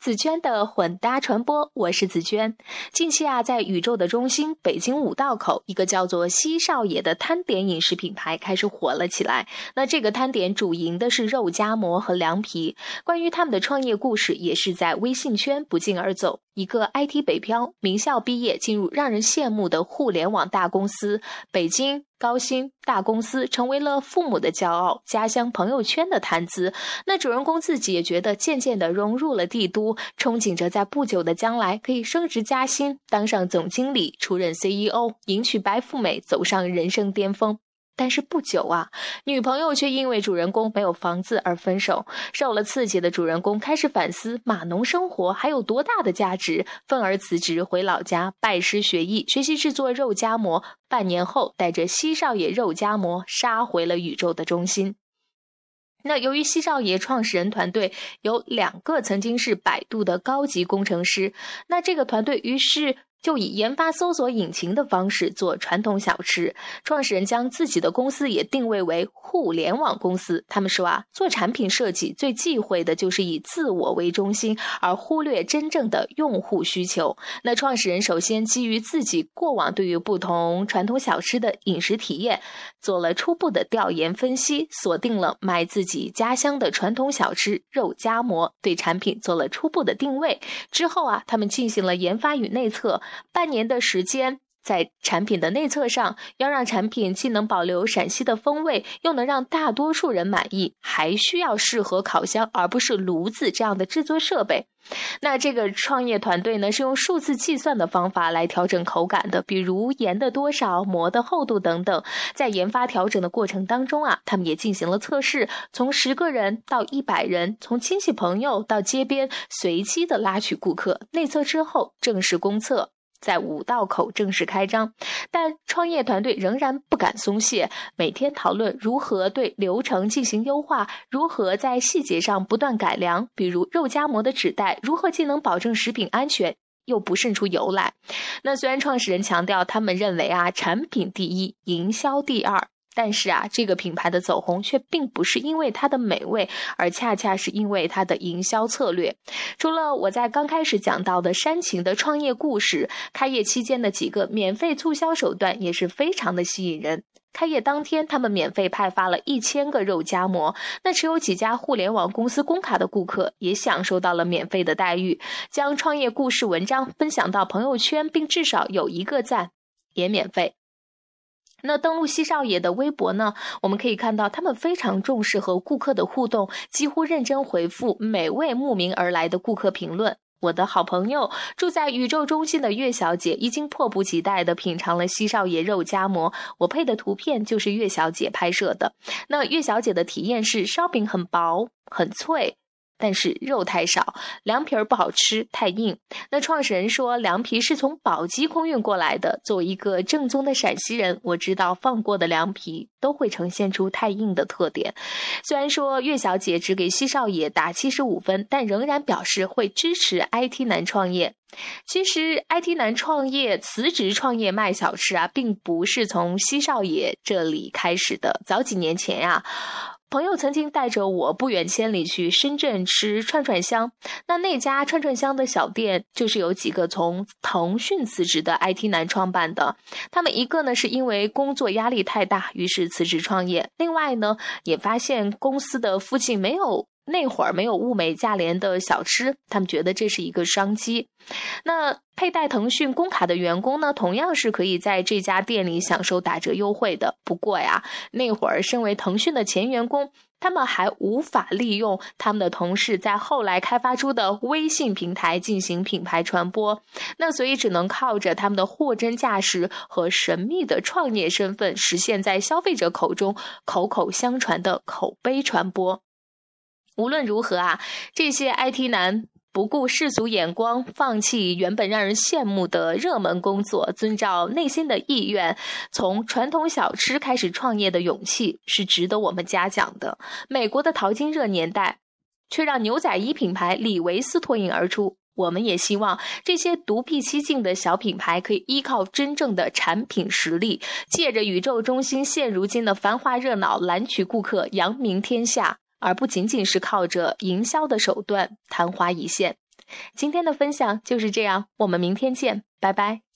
紫娟的混搭传播，我是紫娟。近期啊，在宇宙的中心北京五道口，一个叫做西少爷的摊点饮食品牌开始火了起来。那这个摊点主营的是肉夹馍和凉皮。关于他们的创业故事，也是在微信圈不胫而走。一个 IT 北漂，名校毕业，进入让人羡慕的互联网大公司，北京。高薪大公司成为了父母的骄傲，家乡朋友圈的谈资。那主人公自己也觉得渐渐的融入了帝都，憧憬着在不久的将来可以升职加薪，当上总经理，出任 CEO，迎娶白富美，走上人生巅峰。但是不久啊，女朋友却因为主人公没有房子而分手。受了刺激的主人公开始反思码农生活还有多大的价值，愤而辞职回老家拜师学艺，学习制作肉夹馍。半年后，带着西少爷肉夹馍杀回了宇宙的中心。那由于西少爷创始人团队有两个曾经是百度的高级工程师，那这个团队于是。就以研发搜索引擎的方式做传统小吃，创始人将自己的公司也定位为互联网公司。他们说啊，做产品设计最忌讳的就是以自我为中心，而忽略真正的用户需求。那创始人首先基于自己过往对于不同传统小吃的饮食体验，做了初步的调研分析，锁定了卖自己家乡的传统小吃肉夹馍，对产品做了初步的定位。之后啊，他们进行了研发与内测。半年的时间，在产品的内测上，要让产品既能保留陕西的风味，又能让大多数人满意，还需要适合烤箱而不是炉子这样的制作设备。那这个创业团队呢，是用数字计算的方法来调整口感的，比如盐的多少、馍的厚度等等。在研发调整的过程当中啊，他们也进行了测试，从十个人到一百人，从亲戚朋友到街边，随机的拉取顾客。内测之后，正式公测。在五道口正式开张，但创业团队仍然不敢松懈，每天讨论如何对流程进行优化，如何在细节上不断改良，比如肉夹馍的纸袋如何既能保证食品安全，又不渗出油来。那虽然创始人强调，他们认为啊，产品第一，营销第二。但是啊，这个品牌的走红却并不是因为它的美味，而恰恰是因为它的营销策略。除了我在刚开始讲到的煽情的创业故事，开业期间的几个免费促销手段也是非常的吸引人。开业当天，他们免费派发了一千个肉夹馍，那持有几家互联网公司工卡的顾客也享受到了免费的待遇。将创业故事文章分享到朋友圈，并至少有一个赞，也免费。那登录西少爷的微博呢？我们可以看到，他们非常重视和顾客的互动，几乎认真回复每位慕名而来的顾客评论。我的好朋友住在宇宙中心的岳小姐已经迫不及待地品尝了西少爷肉夹馍。我配的图片就是岳小姐拍摄的。那岳小姐的体验是：烧饼很薄，很脆。但是肉太少，凉皮儿不好吃，太硬。那创始人说凉皮是从宝鸡空运过来的。作为一个正宗的陕西人，我知道放过的凉皮都会呈现出太硬的特点。虽然说岳小姐只给西少爷打七十五分，但仍然表示会支持 IT 男创业。其实 IT 男创业辞职创业卖小吃啊，并不是从西少爷这里开始的。早几年前呀。朋友曾经带着我不远千里去深圳吃串串香，那那家串串香的小店就是有几个从腾讯辞职的 IT 男创办的。他们一个呢是因为工作压力太大，于是辞职创业；另外呢也发现公司的附近没有。那会儿没有物美价廉的小吃，他们觉得这是一个商机。那佩戴腾讯工卡的员工呢，同样是可以在这家店里享受打折优惠的。不过呀，那会儿身为腾讯的前员工，他们还无法利用他们的同事在后来开发出的微信平台进行品牌传播。那所以只能靠着他们的货真价实和神秘的创业身份，实现在消费者口中口口相传的口碑传播。无论如何啊，这些 IT 男不顾世俗眼光，放弃原本让人羡慕的热门工作，遵照内心的意愿，从传统小吃开始创业的勇气，是值得我们嘉奖的。美国的淘金热年代，却让牛仔衣品牌李维斯脱颖而出。我们也希望这些独辟蹊径的小品牌，可以依靠真正的产品实力，借着宇宙中心现如今的繁华热闹，揽取顾客，扬名天下。而不仅仅是靠着营销的手段昙花一现。今天的分享就是这样，我们明天见，拜拜。